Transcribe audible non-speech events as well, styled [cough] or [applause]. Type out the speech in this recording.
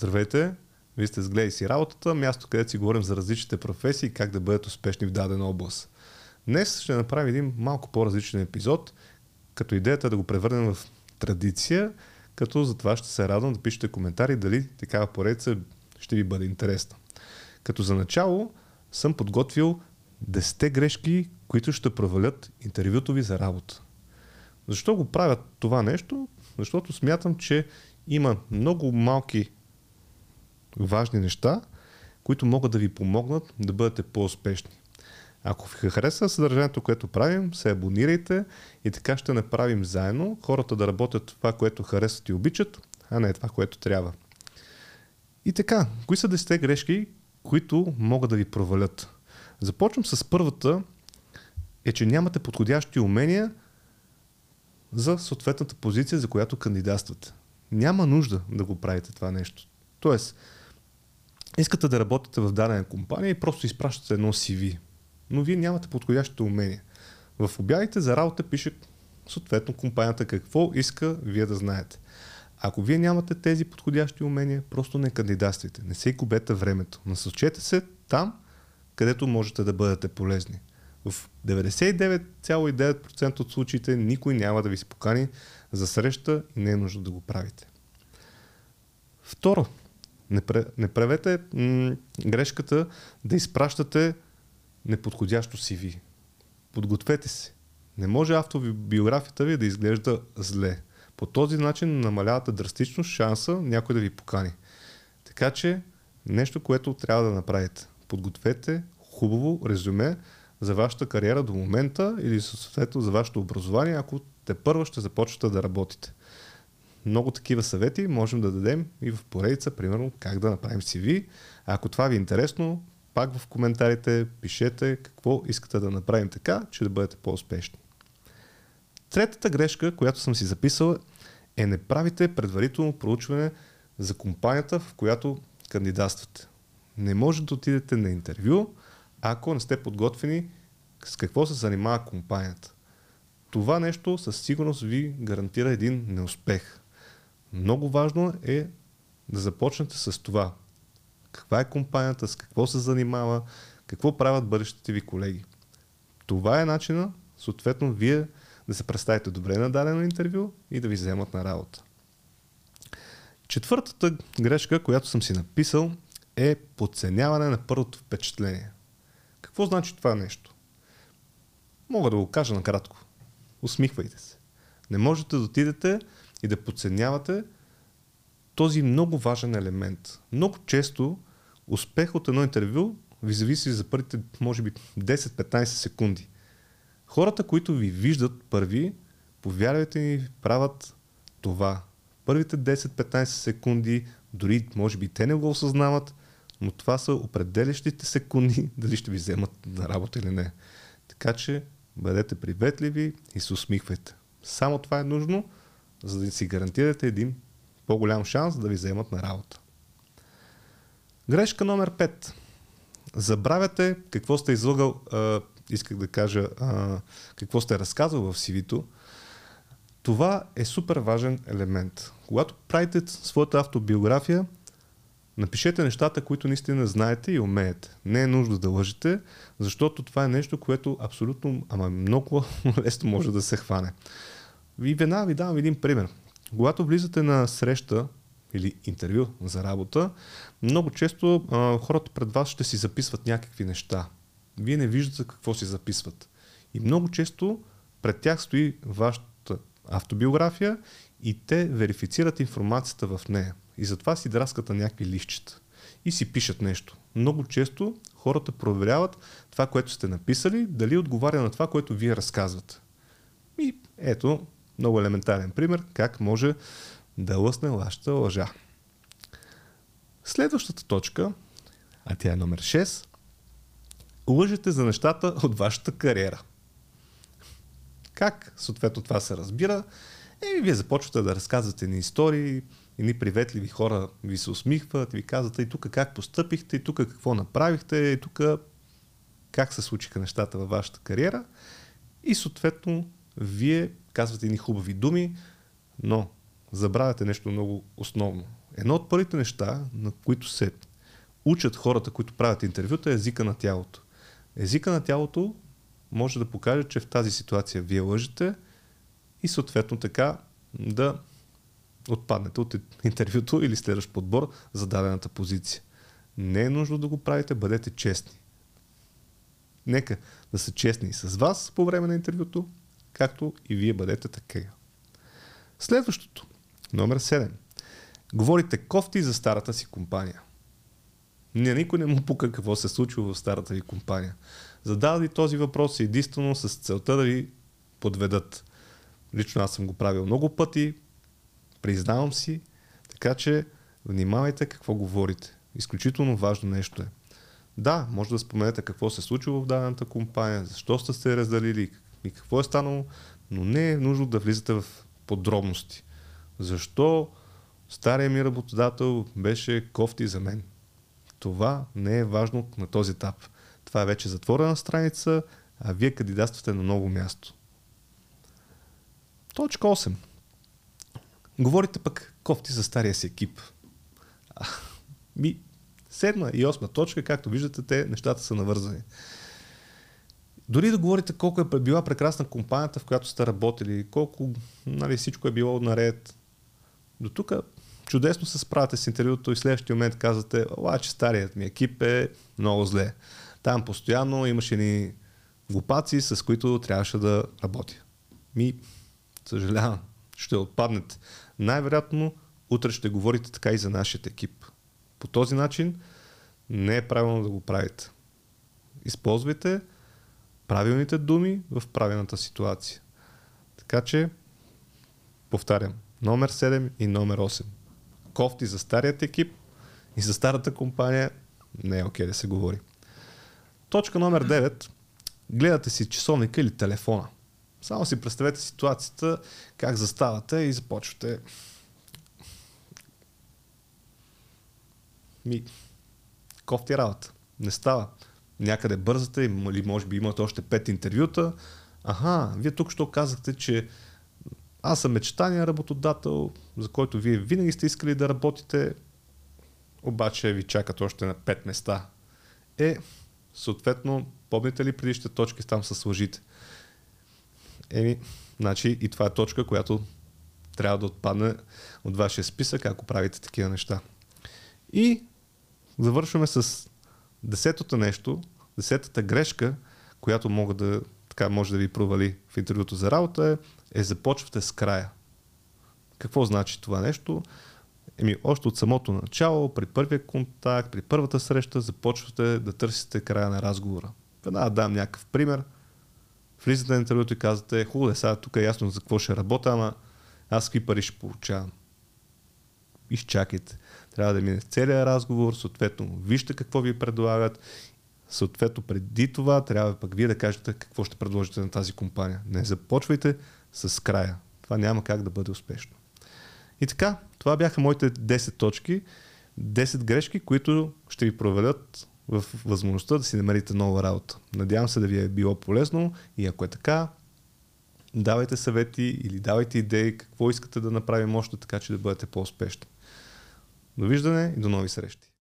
Здравейте! Вие сте с Гледай си работата, място където си говорим за различните професии и как да бъдат успешни в дадена област. Днес ще направим един малко по-различен епизод, като идеята е да го превърнем в традиция, като за това ще се радвам да пишете коментари дали такава поредица ще ви бъде интересна. Като за начало съм подготвил 10 грешки, които ще провалят интервюто ви за работа. Защо го правят това нещо? Защото смятам, че има много малки важни неща, които могат да ви помогнат да бъдете по-успешни. Ако ви хареса съдържанието, което правим, се абонирайте и така ще направим заедно хората да работят това, което харесват и обичат, а не това, което трябва. И така, кои са 10 грешки, които могат да ви провалят? Започвам с първата, е, че нямате подходящи умения за съответната позиция, за която кандидатствате. Няма нужда да го правите това нещо. Тоест, искате да работите в дадена компания и просто изпращате едно CV, но вие нямате подходящите умения. В обявите за работа пише съответно компанията какво иска вие да знаете. Ако вие нямате тези подходящи умения, просто не кандидатствайте. Не се губете времето. Насочете се там, където можете да бъдете полезни. В 99,9% от случаите никой няма да ви се покани за среща и не е нужно да го правите. Второ, не, не правете м- грешката да изпращате неподходящо CV. Подгответе се. Не може автобиографията ви да изглежда зле. По този начин намалявате драстично шанса някой да ви покани. Така че нещо, което трябва да направите. Подгответе хубаво резюме за вашата кариера до момента или съответно за вашето образование, ако те първо ще започнете да работите. Много такива съвети можем да дадем и в поредица, примерно как да направим CV. Ако това ви е интересно, пак в коментарите пишете какво искате да направим така, че да бъдете по-успешни. Третата грешка, която съм си записал е не правите предварително проучване за компанията, в която кандидатствате. Не може да отидете на интервю, ако не сте подготвени с какво се занимава компанията. Това нещо със сигурност ви гарантира един неуспех. Много важно е да започнете с това. Каква е компанията, с какво се занимава, какво правят бъдещите ви колеги. Това е начина, съответно, вие да се представите добре на дадено интервю и да ви вземат на работа. Четвъртата грешка, която съм си написал, е подценяване на първото впечатление. Какво значи това нещо? Мога да го кажа накратко. Усмихвайте се. Не можете да отидете и да подценявате този много важен елемент. Много често успех от едно интервю ви зависи за първите, може би, 10-15 секунди. Хората, които ви виждат първи, повярвайте ми, правят това. Първите 10-15 секунди, дори може би те не го осъзнават, но това са определящите секунди [laughs] дали ще ви вземат на работа или не. Така че бъдете приветливи и се усмихвайте. Само това е нужно, за да си гарантирате един по-голям шанс да ви вземат на работа. Грешка номер 5. Забравяте какво сте излъгал, а, исках да кажа, а, какво сте разказал в CV-то. Това е супер важен елемент. Когато правите своята автобиография, Напишете нещата, които наистина знаете и умеете. Не е нужда да лъжете, защото това е нещо, което абсолютно, ама много [laughs] лесно може да се хване. И веднага ви давам един пример. Когато влизате на среща или интервю за работа, много често а, хората пред вас ще си записват някакви неща. Вие не виждате какво си записват. И много често пред тях стои вашата автобиография и те верифицират информацията в нея. И затова си драскат на някакви лищчета и си пишат нещо. Много често хората проверяват това, което сте написали, дали отговаря на това, което вие разказвате. И ето, много елементарен пример, как може да лъсне вашата лъжа. Следващата точка, а тя е номер 6, лъжете за нещата от вашата кариера. Как съответно това се разбира? Е, вие започвате да разказвате ни истории, едни приветливи хора ви се усмихват, ви казват и тук как постъпихте, и тук какво направихте, и тук как се случиха нещата във вашата кариера. И съответно, вие казвате едни хубави думи, но забравяте нещо много основно. Едно от първите неща, на които се учат хората, които правят интервюта, е езика на тялото. Езика на тялото може да покаже, че в тази ситуация вие лъжете и съответно така да отпаднете от интервюто или следващ подбор за дадената позиция. Не е нужно да го правите, бъдете честни. Нека да са честни и с вас по време на интервюто, както и вие бъдете така. Следващото, номер 7. Говорите кофти за старата си компания. Не, никой не му пука какво се случва в старата ви компания. Задава ви този въпрос единствено с целта да ви подведат. Лично аз съм го правил много пъти, признавам си, така че внимавайте какво говорите. Изключително важно нещо е. Да, може да споменете какво се случва в дадената компания, защо сте се разделили и какво е станало, но не е нужно да влизате в подробности. Защо стария ми работодател беше кофти за мен? Това не е важно на този етап. Това е вече затворена страница, а вие кандидатствате на ново място. Точка 8. Говорите пък кофти за стария си екип. А, ми, седма и осма точка, както виждате, те нещата са навързани. Дори да говорите колко е била прекрасна компанията, в която сте работили, колко нали, всичко е било наред, до тук чудесно се справяте с интервюто и следващия момент казвате, ала, че старият ми екип е много зле. Там постоянно имаше ни глупаци, с които трябваше да работя. Ми, съжалявам, ще отпаднете. Най-вероятно утре ще говорите така и за нашия екип. По този начин не е правилно да го правите. Използвайте правилните думи в правилната ситуация. Така че, повтарям, номер 7 и номер 8. Кофти за старият екип и за старата компания не е окей okay да се говори. Точка номер 9. Гледате си часовника или телефона. Само си представете ситуацията, как заставате и започвате. Ми, кофти работа. Не става. Някъде бързате или може би имате още пет интервюта. Аха, вие тук що казахте, че аз съм мечтания работодател, за който вие винаги сте искали да работите, обаче ви чакат още на пет места. Е, съответно, помните ли предишните точки там с лъжите? Еми, значи и това е точка, която трябва да отпадне от вашия списък, ако правите такива неща. И завършваме с десетото нещо, десетата грешка, която мога да, така може да ви провали в интервюто за работа е, е започвате с края. Какво значи това нещо? Еми, още от самото начало, при първия контакт, при първата среща, започвате да търсите края на разговора. Веднага дам някакъв пример. Влизате на интервюто и казвате, хубаво е, сега тук е ясно за какво ще работя, ама аз какви пари ще получавам. Изчакайте. Трябва да мине целият разговор, съответно вижте какво ви предлагат. Съответно преди това трябва пък вие да кажете какво ще предложите на тази компания. Не започвайте с края. Това няма как да бъде успешно. И така, това бяха моите 10 точки, 10 грешки, които ще ви проведат в възможността да си намерите нова работа. Надявам се да ви е било полезно и ако е така, давайте съвети или давайте идеи какво искате да направим още така, че да бъдете по-успешни. Довиждане и до нови срещи!